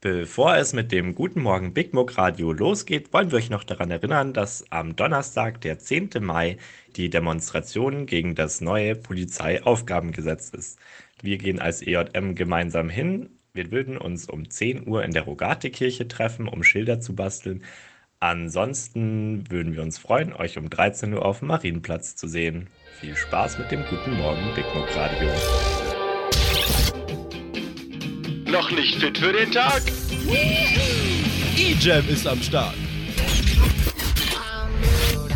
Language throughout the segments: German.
Bevor es mit dem Guten Morgen Big Muck Radio losgeht, wollen wir euch noch daran erinnern, dass am Donnerstag, der 10. Mai, die Demonstration gegen das neue Polizeiaufgabengesetz ist. Wir gehen als EJM gemeinsam hin. Wir würden uns um 10 Uhr in der Rogatekirche treffen, um Schilder zu basteln. Ansonsten würden wir uns freuen, euch um 13 Uhr auf dem Marienplatz zu sehen. Viel Spaß mit dem Guten Morgen Big Muck Radio. Noch nicht fit für den Tag? E-Jam ist am Start.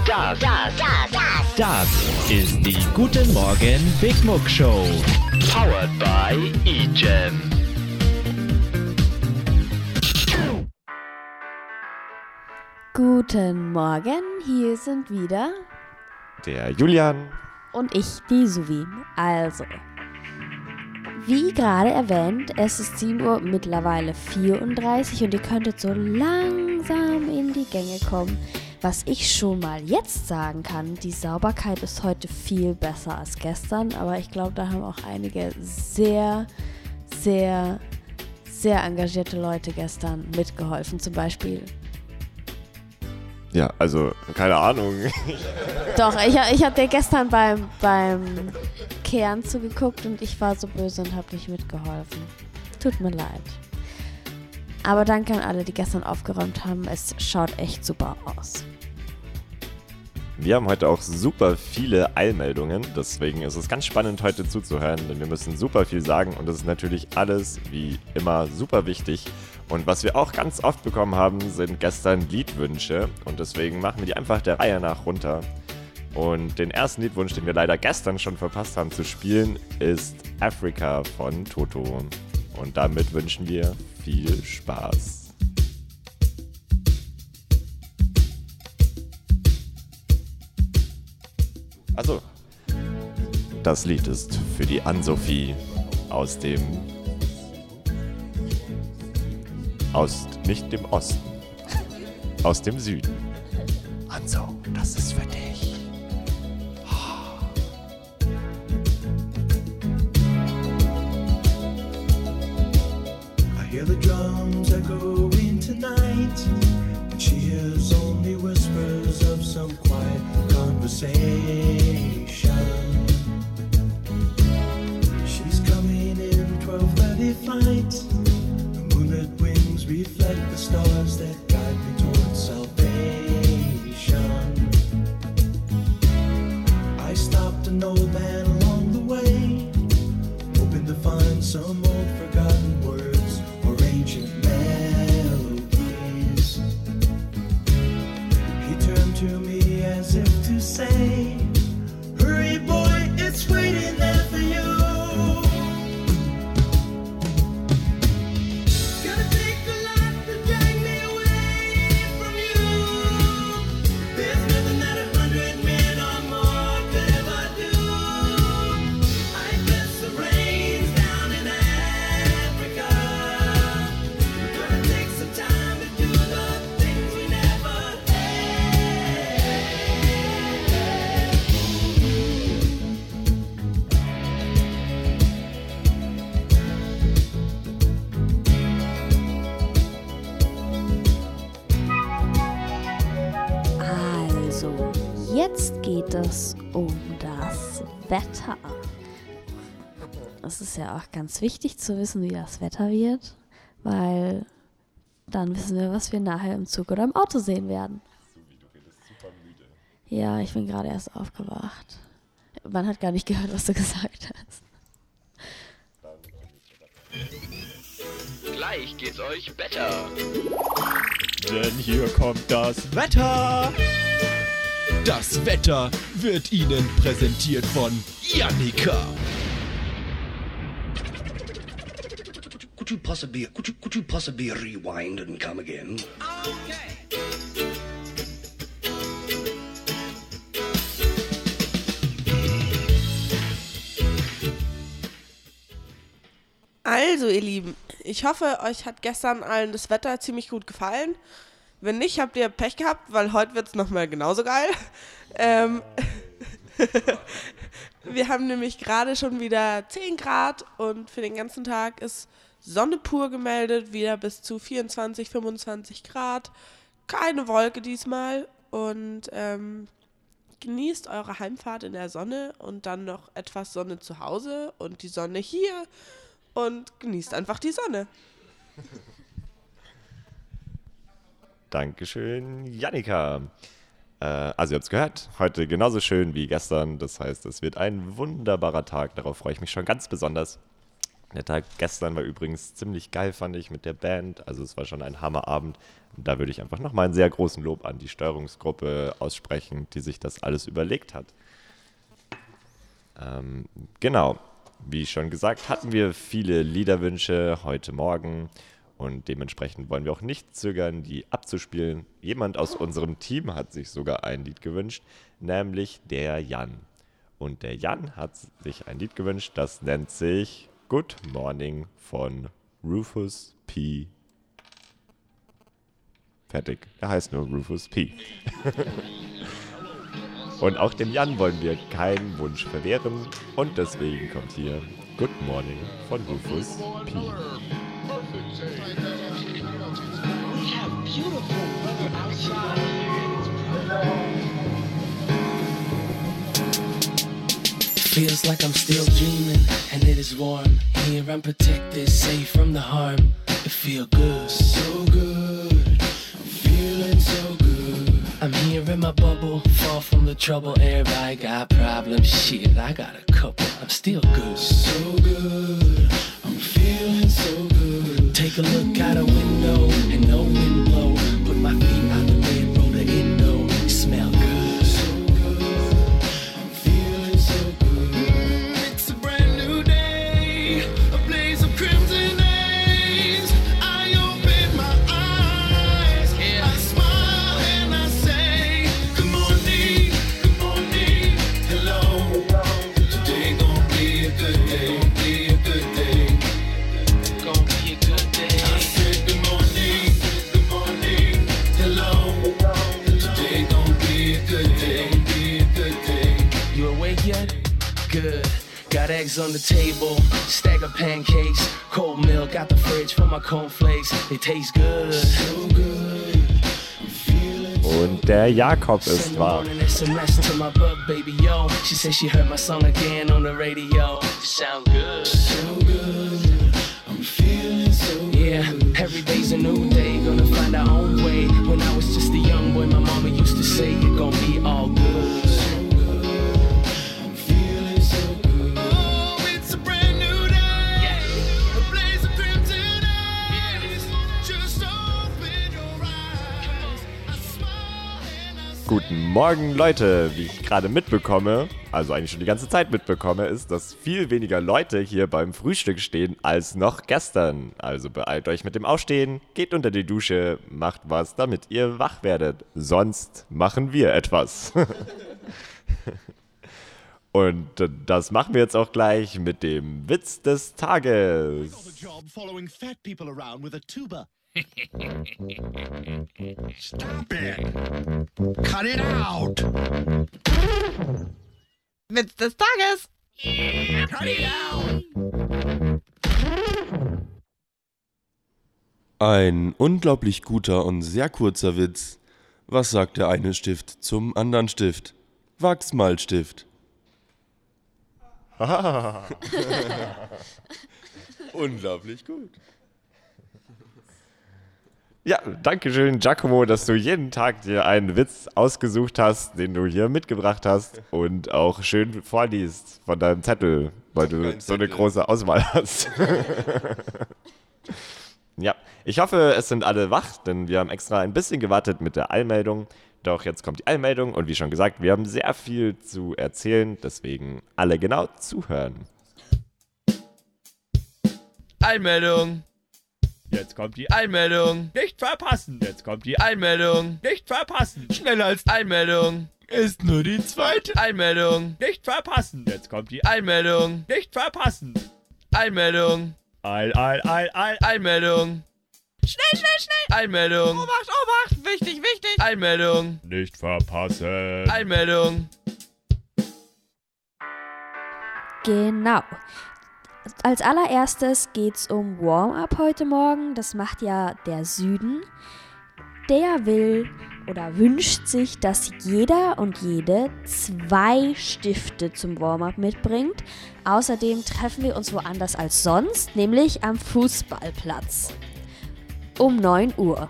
Das, das, das, Das ist die Guten Morgen Big Muck Show. powered by eGem. Guten Morgen, hier sind wieder Der Julian. und ich, die Suvi. Also, wie gerade erwähnt, es ist 7 Uhr mittlerweile 34 und ihr könntet so langsam in die Gänge kommen. Was ich schon mal jetzt sagen kann, die Sauberkeit ist heute viel besser als gestern, aber ich glaube, da haben auch einige sehr, sehr, sehr engagierte Leute gestern mitgeholfen. Zum Beispiel Ja, also, keine Ahnung. Doch, ich, ich habe dir gestern beim, beim Kehren zugeguckt und ich war so böse und habe nicht mitgeholfen. Tut mir leid. Aber danke an alle, die gestern aufgeräumt haben. Es schaut echt super aus. Wir haben heute auch super viele Eilmeldungen, deswegen ist es ganz spannend heute zuzuhören, denn wir müssen super viel sagen und das ist natürlich alles wie immer super wichtig. Und was wir auch ganz oft bekommen haben, sind gestern Liedwünsche und deswegen machen wir die einfach der Reihe nach runter. Und den ersten Liedwunsch, den wir leider gestern schon verpasst haben zu spielen, ist Africa von Toto. Und damit wünschen wir viel Spaß. Also, das Lied ist für die Ann-Sophie aus dem aus nicht dem Osten, aus dem Süden. Anso, das ist für dich. I Wetter. Es ist ja auch ganz wichtig zu wissen, wie das Wetter wird, weil dann wissen wir, was wir nachher im Zug oder im Auto sehen werden. Ja, ich bin gerade erst aufgewacht. Man hat gar nicht gehört, was du gesagt hast. Gleich geht's euch besser. Denn hier kommt das Wetter. Das Wetter wird Ihnen präsentiert von Janika. Could you possibly could you could you possibly rewind and come again? Also, ihr Lieben, ich hoffe, euch hat gestern allen das Wetter ziemlich gut gefallen. Wenn nicht, habt ihr Pech gehabt, weil heute wird es nochmal genauso geil. Ähm, wir haben nämlich gerade schon wieder 10 Grad und für den ganzen Tag ist Sonne pur gemeldet, wieder bis zu 24, 25 Grad. Keine Wolke diesmal. Und ähm, genießt eure Heimfahrt in der Sonne und dann noch etwas Sonne zu Hause und die Sonne hier. Und genießt einfach die Sonne. Dankeschön, Jannika. Äh, also ihr habt es gehört, heute genauso schön wie gestern. Das heißt, es wird ein wunderbarer Tag. Darauf freue ich mich schon ganz besonders. Der Tag gestern war übrigens ziemlich geil, fand ich, mit der Band. Also es war schon ein Hammerabend. Da würde ich einfach nochmal einen sehr großen Lob an die Steuerungsgruppe aussprechen, die sich das alles überlegt hat. Ähm, genau, wie schon gesagt, hatten wir viele Liederwünsche heute Morgen und dementsprechend wollen wir auch nicht zögern, die abzuspielen. Jemand aus unserem Team hat sich sogar ein Lied gewünscht, nämlich der Jan. Und der Jan hat sich ein Lied gewünscht, das nennt sich Good Morning von Rufus P. Fertig. Er heißt nur Rufus P. Und auch dem Jan wollen wir keinen Wunsch verwehren. Und deswegen kommt hier Good Morning von Rufus P. Feels like I'm still dreaming, and it is warm. Here I'm protected, safe from the harm. It feel good, so good. I'm feeling so good. I'm here in my bubble, far from the trouble. Everybody got problems, shit. I got a couple. I'm still good, so good. I'm feeling so good. Take a look out a window and no table, stack of pancakes, cold milk out the fridge for my cornflakes. They taste good. So good. Und der Jakob ist Send wach. an SMS to my bug baby yo. She said she heard my song again on the radio. Sound good. So good. I'm feeling so. Yeah, every day's a new day. Gonna find our own way. When I was just a young boy, my mama used to say it gonna be all good. Guten Morgen, Leute. Wie ich gerade mitbekomme, also eigentlich schon die ganze Zeit mitbekomme, ist, dass viel weniger Leute hier beim Frühstück stehen als noch gestern. Also beeilt euch mit dem Aufstehen, geht unter die Dusche, macht was, damit ihr wach werdet. Sonst machen wir etwas. Und das machen wir jetzt auch gleich mit dem Witz des Tages. Stop it! Cut it out! Witz des Tages. Cut it out! Ein unglaublich guter und sehr kurzer Witz. Was sagt der eine Stift zum anderen Stift? Wachsmalstift. unglaublich gut. Ja, danke schön, Giacomo, dass du jeden Tag dir einen Witz ausgesucht hast, den du hier mitgebracht hast und auch schön vorliest von deinem Zettel, weil du Kein so eine Zettel. große Auswahl hast. ja, ich hoffe, es sind alle wach, denn wir haben extra ein bisschen gewartet mit der Allmeldung. Doch jetzt kommt die Allmeldung und wie schon gesagt, wir haben sehr viel zu erzählen, deswegen alle genau zuhören. Einmeldung. Jetzt kommt die Einmeldung. Nicht verpassen. Jetzt kommt die Einmeldung. Nicht verpassen. Schneller als Einmeldung. Ist nur die zweite Einmeldung. Nicht verpassen. Jetzt kommt die Einmeldung. Nicht verpassen. Einmeldung. Eil, eil, eil, eil. Einmeldung. Schnell, schnell, schnell. Einmeldung. Obacht, Obacht. Wichtig, wichtig. Einmeldung. Nicht verpassen. Einmeldung. Genau. Als allererstes geht es um Warm-up heute Morgen. Das macht ja der Süden. Der will oder wünscht sich, dass jeder und jede zwei Stifte zum Warm-up mitbringt. Außerdem treffen wir uns woanders als sonst, nämlich am Fußballplatz. Um 9 Uhr.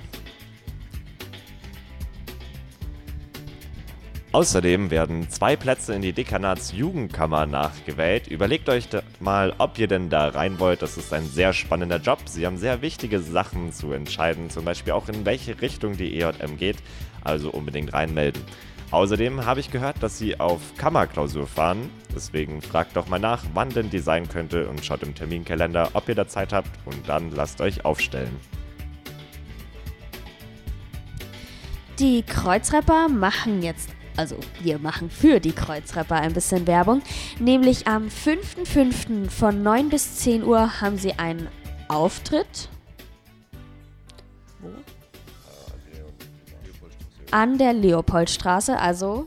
Außerdem werden zwei Plätze in die Dekanatsjugendkammer nachgewählt. Überlegt euch mal, ob ihr denn da rein wollt. Das ist ein sehr spannender Job. Sie haben sehr wichtige Sachen zu entscheiden, zum Beispiel auch in welche Richtung die EJM geht. Also unbedingt reinmelden. Außerdem habe ich gehört, dass sie auf Kammerklausur fahren. Deswegen fragt doch mal nach, wann denn die sein könnte und schaut im Terminkalender, ob ihr da Zeit habt und dann lasst euch aufstellen. Die Kreuzrapper machen jetzt, also wir machen für die Kreuzrapper ein bisschen Werbung. Nämlich am 5.5. von 9 bis 10 Uhr haben sie einen Auftritt. Wo? An der Leopoldstraße, also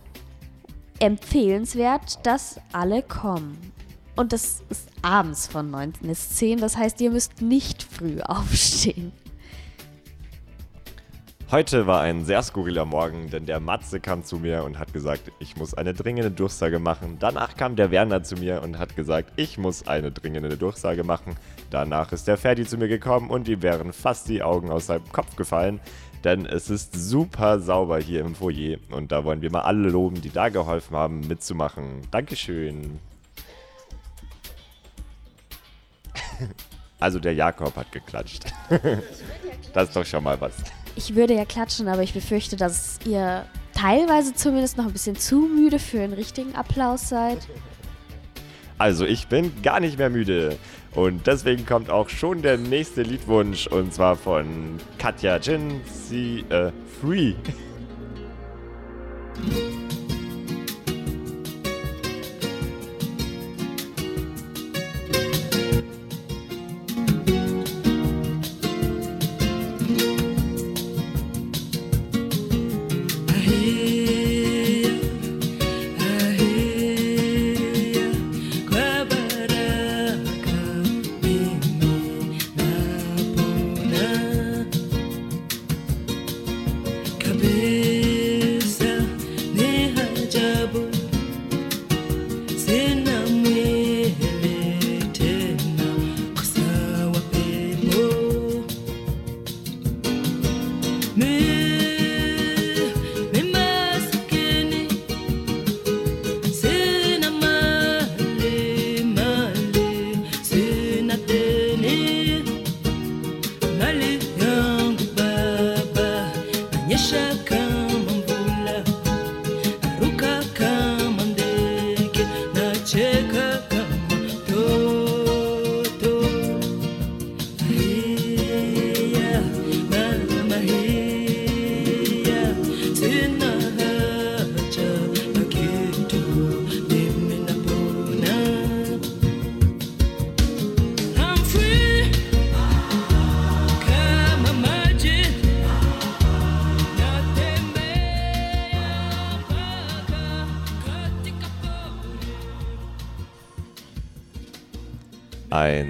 empfehlenswert, dass alle kommen. Und das ist abends von 9 bis 10, das heißt, ihr müsst nicht früh aufstehen. Heute war ein sehr skurriler Morgen, denn der Matze kam zu mir und hat gesagt, ich muss eine dringende Durchsage machen. Danach kam der Werner zu mir und hat gesagt, ich muss eine dringende Durchsage machen. Danach ist der Ferdi zu mir gekommen und ihm wären fast die Augen aus seinem Kopf gefallen, denn es ist super sauber hier im Foyer und da wollen wir mal alle loben, die da geholfen haben, mitzumachen. Dankeschön. Also der Jakob hat geklatscht. Das ist doch schon mal was. Ich würde ja klatschen, aber ich befürchte, dass ihr teilweise zumindest noch ein bisschen zu müde für einen richtigen Applaus seid. Also ich bin gar nicht mehr müde. Und deswegen kommt auch schon der nächste Liedwunsch und zwar von Katja Jin, sie äh, Free.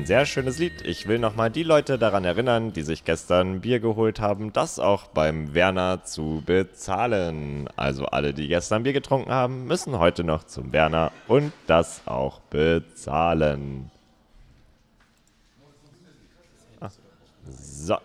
Sehr schönes Lied. Ich will nochmal die Leute daran erinnern, die sich gestern Bier geholt haben, das auch beim Werner zu bezahlen. Also alle, die gestern Bier getrunken haben, müssen heute noch zum Werner und das auch bezahlen. Ah, So.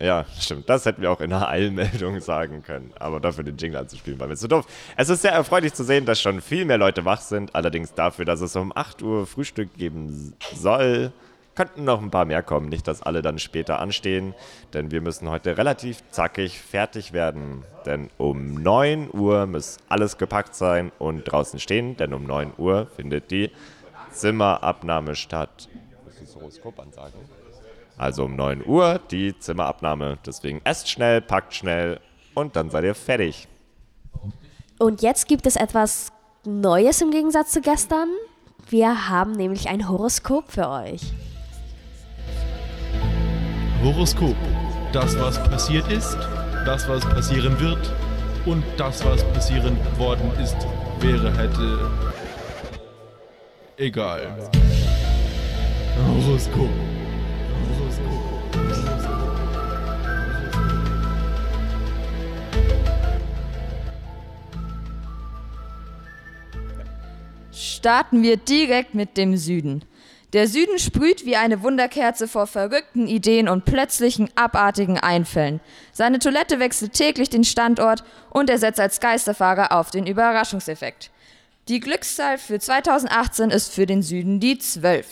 Ja, stimmt. Das hätten wir auch in einer Eilmeldung sagen können. Aber dafür den Jingle anzuspielen, war mir zu doof. Es ist sehr erfreulich zu sehen, dass schon viel mehr Leute wach sind. Allerdings dafür, dass es um 8 Uhr Frühstück geben soll, könnten noch ein paar mehr kommen. Nicht, dass alle dann später anstehen. Denn wir müssen heute relativ zackig fertig werden. Denn um 9 Uhr muss alles gepackt sein und draußen stehen. Denn um 9 Uhr findet die Zimmerabnahme statt. Das Horoskop ansagen? Also um 9 Uhr die Zimmerabnahme. Deswegen esst schnell, packt schnell und dann seid ihr fertig. Und jetzt gibt es etwas Neues im Gegensatz zu gestern. Wir haben nämlich ein Horoskop für euch. Horoskop. Das, was passiert ist, das, was passieren wird und das, was passieren worden ist, wäre, hätte. Egal. Horoskop. Starten wir direkt mit dem Süden. Der Süden sprüht wie eine Wunderkerze vor verrückten Ideen und plötzlichen abartigen Einfällen. Seine Toilette wechselt täglich den Standort und er setzt als Geisterfahrer auf den Überraschungseffekt. Die Glückszahl für 2018 ist für den Süden die 12.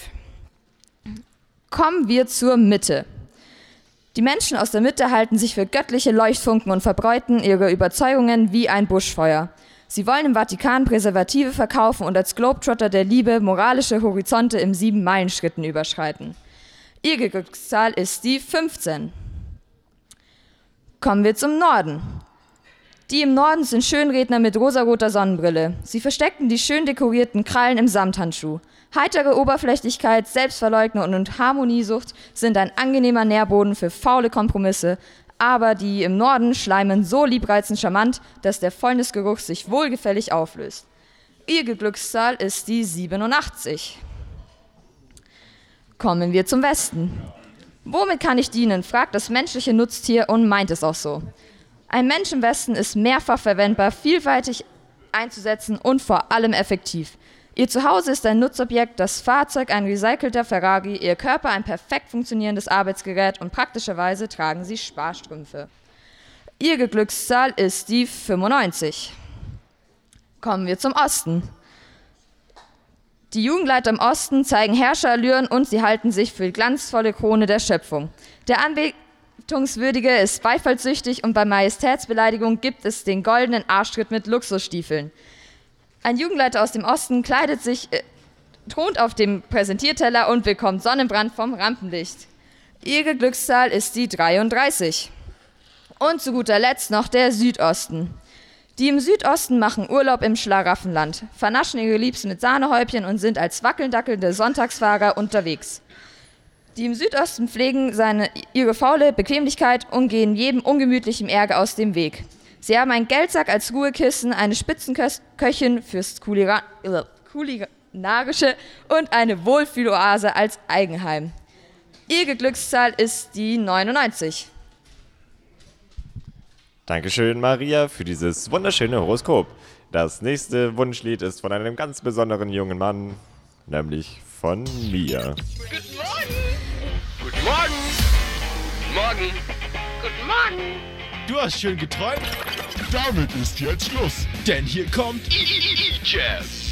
Kommen wir zur Mitte. Die Menschen aus der Mitte halten sich für göttliche Leuchtfunken und verbreiten ihre Überzeugungen wie ein Buschfeuer. Sie wollen im Vatikan Präservative verkaufen und als Globetrotter der Liebe moralische Horizonte im Sieben-Meilen-Schritten überschreiten. Ihre Glückszahl ist die 15. Kommen wir zum Norden. Die im Norden sind Schönredner mit rosaroter Sonnenbrille. Sie versteckten die schön dekorierten Krallen im Samthandschuh. Heitere Oberflächlichkeit, Selbstverleugnung und Harmoniesucht sind ein angenehmer Nährboden für faule Kompromisse, aber die im Norden schleimen so liebreizend charmant, dass der Fäulnisgeruch sich wohlgefällig auflöst. Ihre Glückszahl ist die 87. Kommen wir zum Westen. Womit kann ich dienen? fragt das menschliche Nutztier und meint es auch so. Ein Mensch im Westen ist mehrfach verwendbar, vielfältig einzusetzen und vor allem effektiv. Ihr Zuhause ist ein Nutzobjekt, das Fahrzeug ein recycelter Ferrari, Ihr Körper ein perfekt funktionierendes Arbeitsgerät und praktischerweise tragen Sie Sparstrümpfe. Ihre Glückszahl ist die 95. Kommen wir zum Osten. Die Jugendleiter im Osten zeigen Herrscherallüren und sie halten sich für die glanzvolle Krone der Schöpfung. Der Anbetungswürdige ist beifallssüchtig und bei Majestätsbeleidigung gibt es den goldenen Arschtritt mit Luxusstiefeln. Ein Jugendleiter aus dem Osten kleidet sich, äh, thront auf dem Präsentierteller und bekommt Sonnenbrand vom Rampenlicht. Ihre Glückszahl ist die 33. Und zu guter Letzt noch der Südosten. Die im Südosten machen Urlaub im Schlaraffenland, vernaschen ihre Liebsten mit Sahnehäubchen und sind als wackeldackelnde Sonntagsfahrer unterwegs. Die im Südosten pflegen seine, ihre faule Bequemlichkeit und gehen jedem ungemütlichen Ärger aus dem Weg. Sie haben einen Geldsack als Ruhekissen, eine Spitzenköchin fürs Kulira äh, Kulinarische und eine Wohlfühloase als Eigenheim. Ihre Glückszahl ist die 99. Dankeschön, Maria, für dieses wunderschöne Horoskop. Das nächste Wunschlied ist von einem ganz besonderen jungen Mann, nämlich von mir. Guten Morgen. Morgen. Guten Morgen. Du hast schön geträumt. Damit ist jetzt Schluss. Denn hier kommt Jazz.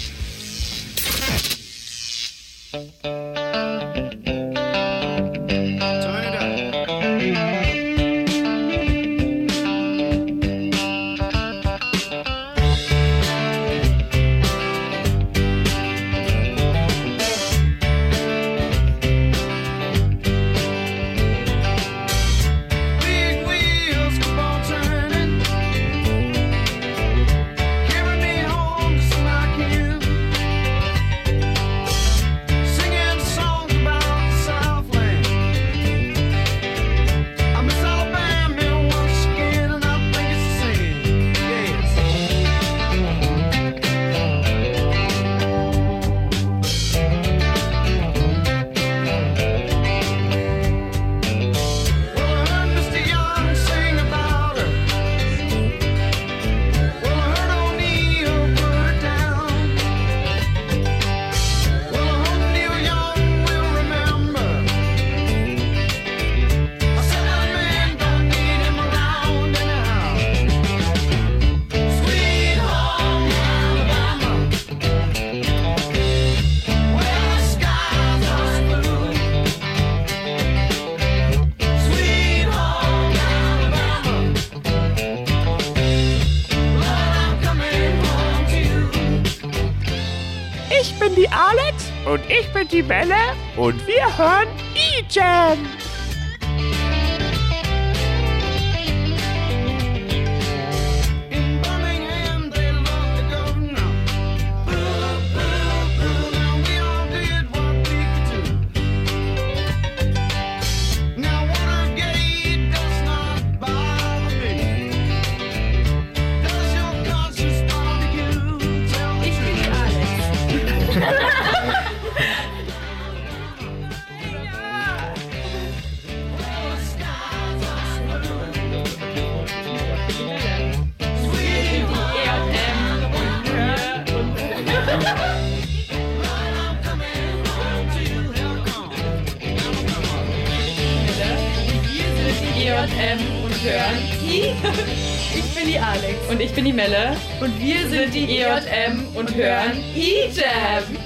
Die Belle und wir hören E-Jam. Und hören I. Ich bin die Alex. Und ich bin die Melle. Und wir sind die EJM und hören E-Jam. E-Jam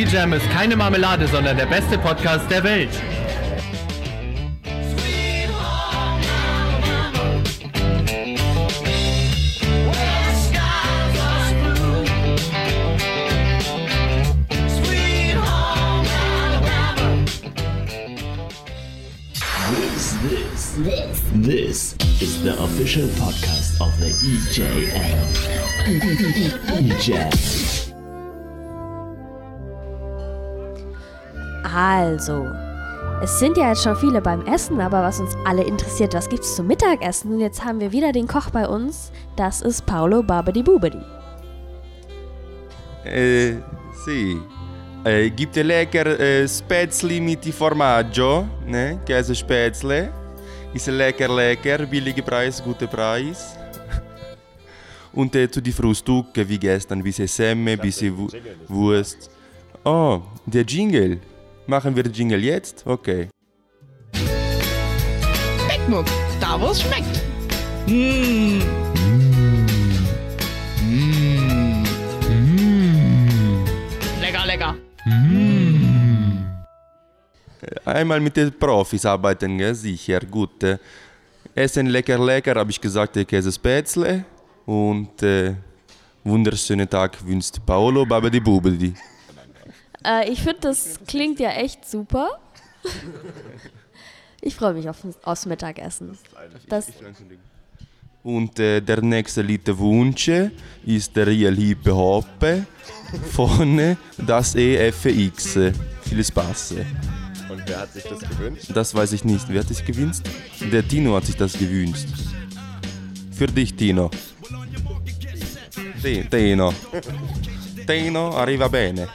E-Jam ist keine Marmelade, sondern der beste Podcast der Welt. This, this is the official podcast of the EJM. EJM. Also, es sind ja jetzt schon viele beim Essen, aber was uns alle interessiert, was gibt's zum Mittagessen? Und jetzt haben wir wieder den Koch bei uns. Das ist Paolo Babedi Bubedi. Eh, sì. Eh, gibt es lecker eh, Spätzli mit Formaggio, ne? Käse Spätzle. Ist lecker, lecker, billiger Preis, guter Preis. Und äh, zu die Frühstücke wie gestern, bisschen Semme, bisschen Wu Wurst. Oh, der Jingle. Machen wir den Jingle jetzt? Okay. Speckmuck, da wo es schmeckt. Mmh. Lecker, lecker. Einmal mit den Profis arbeiten, gell? sicher, gut. Äh, Essen lecker, lecker, habe ich gesagt, äh, Käse Spätzle. Und äh, wunderschönen Tag wünscht Paolo Babedi Bubedi. Äh, ich finde, das klingt ja echt super. Ich freue mich auf, aufs Mittagessen. Das, Und äh, der nächste Lied Wunsch ist der Real Hip Hop von das EFX. Viel Spaß. Und wer hat sich das gewünscht? Das weiß ich nicht. Wer hat sich gewünscht? Der Tino hat sich das gewünscht. Für dich, Tino. Ti- Tino. Tino arriva bene.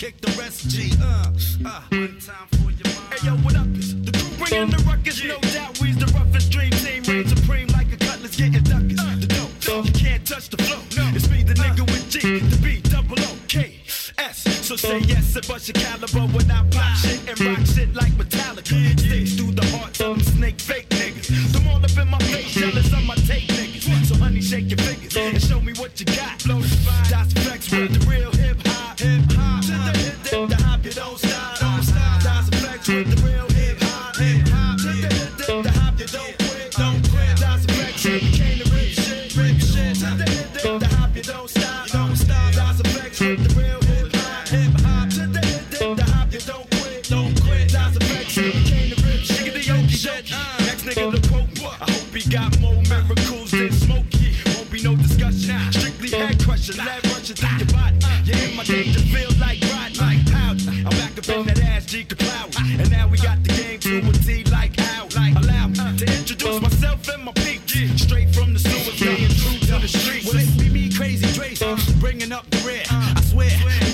Kick the rest. G. Uh, uh. One time for your. Hey yo, what up? It's the crew bringing the ruckus. No doubt, we's the roughest dream team. Reign supreme like a cutlass getting ducked. Uh, the dope, you can't touch the flow. It's me, the nigga with G, the B, double O, K, S. So say yes and bust your caliber when I pop shit and rock shit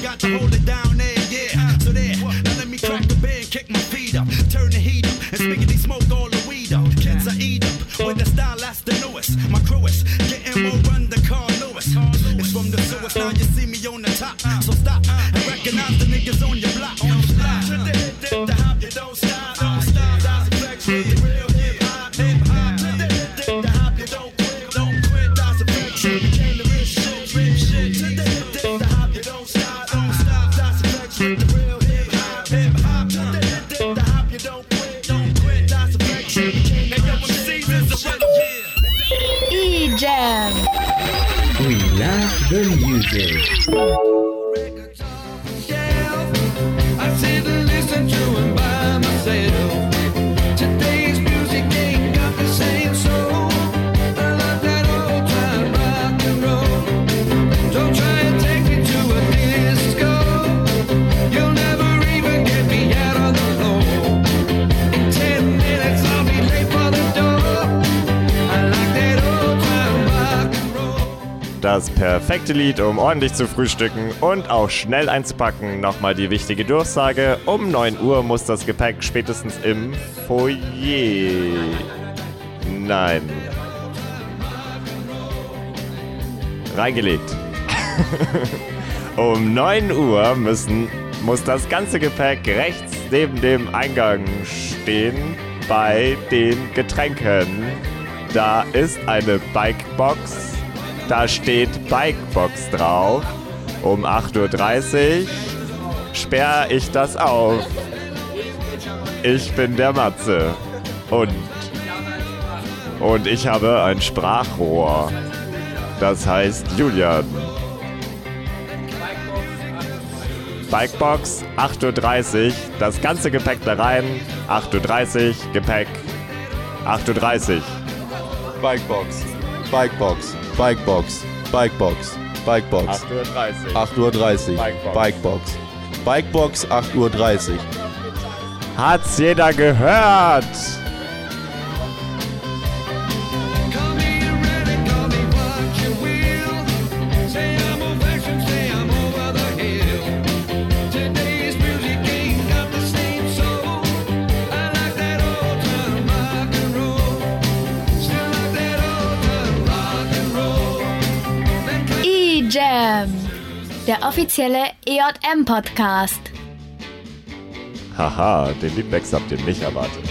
got to hold it Das perfekte Lied, um ordentlich zu frühstücken und auch schnell einzupacken. Nochmal die wichtige Durchsage. Um 9 Uhr muss das Gepäck spätestens im Foyer. Nein. Reingelegt. um 9 Uhr müssen, muss das ganze Gepäck rechts neben dem Eingang stehen bei den Getränken. Da ist eine Bikebox. Da steht Bikebox drauf. Um 8.30 Uhr sperre ich das auf. Ich bin der Matze. Und. Und ich habe ein Sprachrohr. Das heißt Julian. Bikebox, 8.30 Uhr. Das ganze Gepäck da rein. 8.30 Uhr, Gepäck. 8.30 Uhr. Bikebox, Bikebox, Bikebox, Bikebox, Bikebox. 8.30 8.30 Uhr. Bikebox. Bikebox. Bikebox 8.30 Uhr. Hat's jeder gehört? Der offizielle EJM-Podcast. Haha, den Liedwechsel habt ihr nicht erwartet.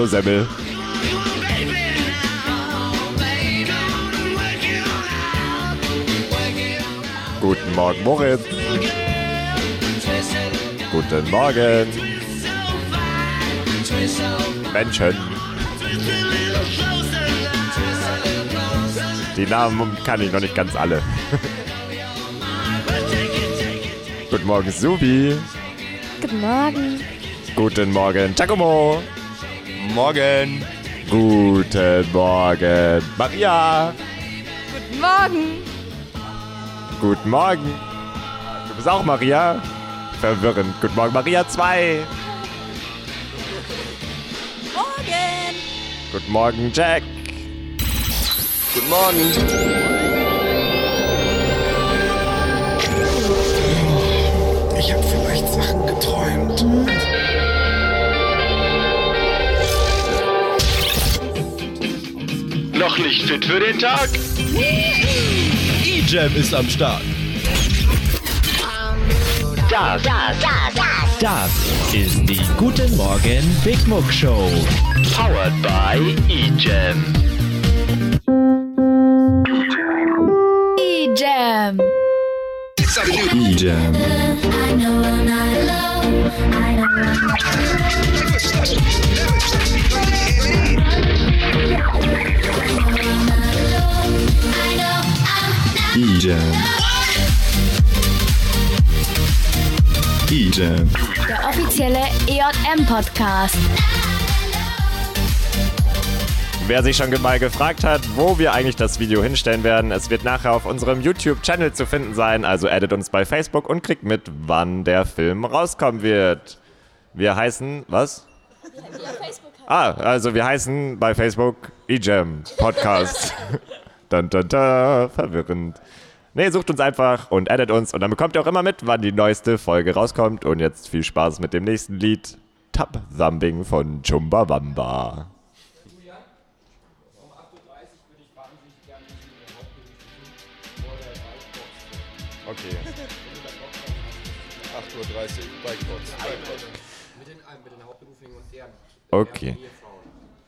Hallo Semmel. Guten Morgen, Moritz. Guten Morgen. Menschen. Die Namen kann ich noch nicht ganz alle. Guten Morgen, Subi. Guten Morgen. Guten Morgen, Giacomo. Morgen. Guten Morgen, Maria. Guten Morgen. Guten Morgen. Du bist auch Maria? Verwirrend. Guten Morgen, Maria 2. Morgen. Guten Morgen, Jack. Guten Morgen. Ich habe vielleicht Sachen geträumt. Noch nicht fit für den Tag? E-Jam ist am Start. Das, das, das, das ist die Guten Morgen Big Muck Show. Powered by eGem. E-Jam. E-Jam. E-Jam. Der offizielle EJM-Podcast. Wer sich schon mal gefragt hat, wo wir eigentlich das Video hinstellen werden, es wird nachher auf unserem YouTube-Channel zu finden sein, also addet uns bei Facebook und kriegt mit, wann der Film rauskommen wird. Wir heißen, was? Ah, also wir heißen bei Facebook eJam Podcast. dun, dun, dun, verwirrend. Nee, sucht uns einfach und addet uns und dann bekommt ihr auch immer mit, wann die neueste Folge rauskommt. Und jetzt viel Spaß mit dem nächsten Lied. Tap Thumbing von Chumbawamba. Okay. 8.30 Uhr, Bikebox. Okay.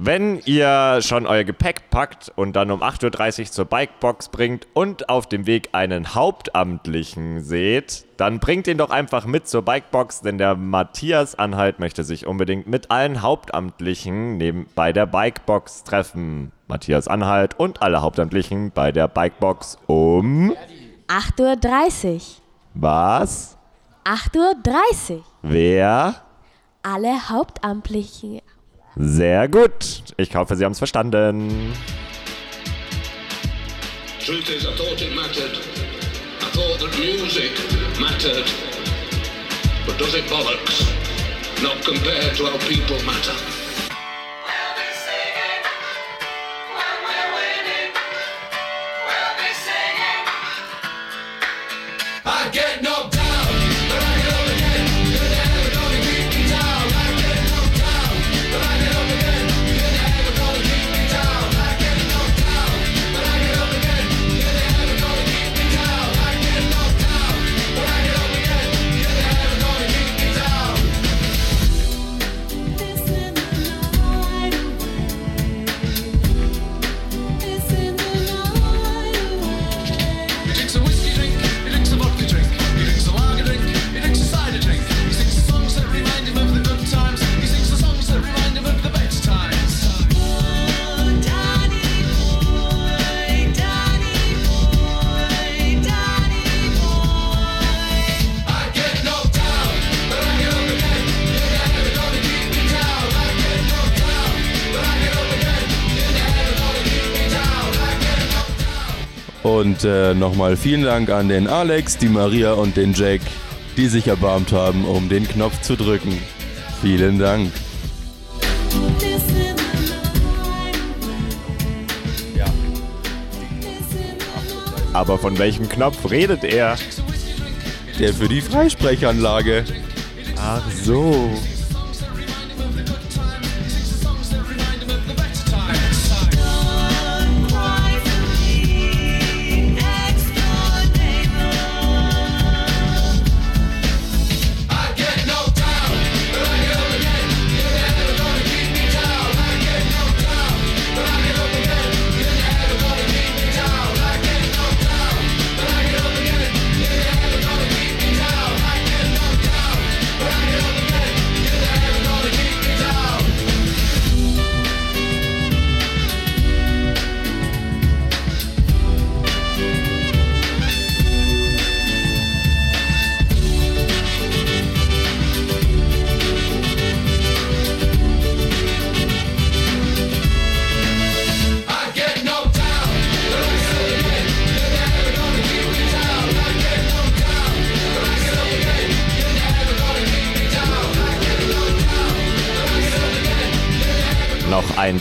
Wenn ihr schon euer Gepäck packt und dann um 8.30 Uhr zur Bikebox bringt und auf dem Weg einen Hauptamtlichen seht, dann bringt ihn doch einfach mit zur Bikebox, denn der Matthias Anhalt möchte sich unbedingt mit allen Hauptamtlichen neben, bei der Bikebox treffen. Matthias Anhalt und alle Hauptamtlichen bei der Bikebox um 8.30 Uhr. was? 8.30 Uhr. Wer? Alle Hauptamtlichen. Sehr gut. Ich hoffe, Sie haben es verstanden. Truth is, I thought it mattered. I thought that music mattered. But does it bollocks? Not compared to how people matter. Und äh, nochmal vielen Dank an den Alex, die Maria und den Jack, die sich erbarmt haben, um den Knopf zu drücken. Vielen Dank. Aber von welchem Knopf redet er? Der für die Freisprechanlage. Ach so.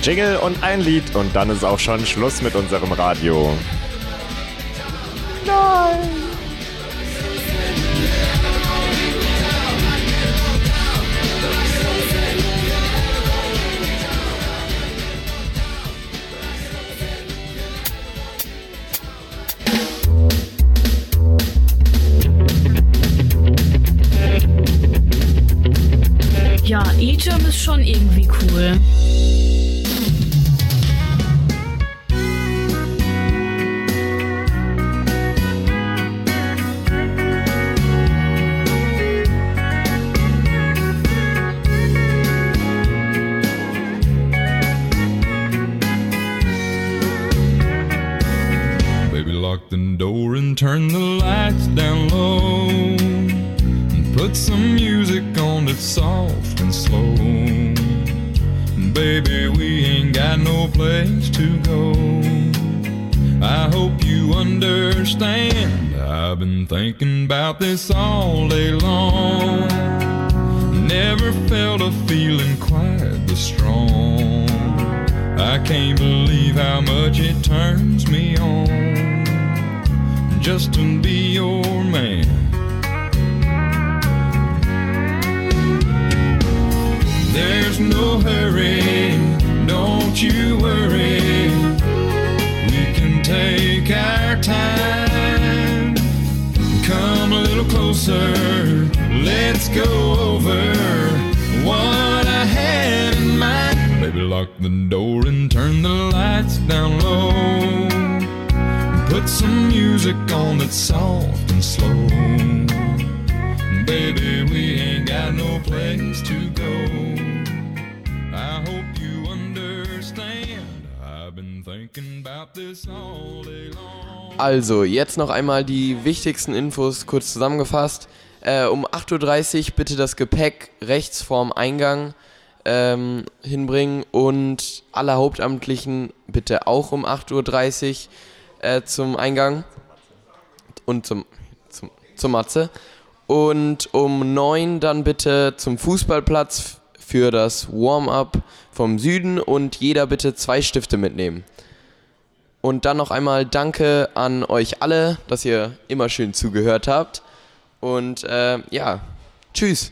Jingle und ein Lied und dann ist auch schon Schluss mit unserem Radio. Nein! Ja, E-Jam ist schon irgendwie cool. Let's go over what I had in mind. Baby, lock the door and turn the lights down low. Put some music on that's soft and slow. Baby, we ain't got no place to go. I hope you understand. I've been thinking about this all day long. Also, jetzt noch einmal die wichtigsten Infos kurz zusammengefasst. Äh, um 8.30 Uhr bitte das Gepäck rechts vorm Eingang ähm, hinbringen und alle Hauptamtlichen bitte auch um 8.30 Uhr äh, zum Eingang und zum, zum, zur Matze. Und um 9 dann bitte zum Fußballplatz für das Warm-up vom Süden und jeder bitte zwei Stifte mitnehmen. Und dann noch einmal Danke an euch alle, dass ihr immer schön zugehört habt. Und äh, ja, tschüss.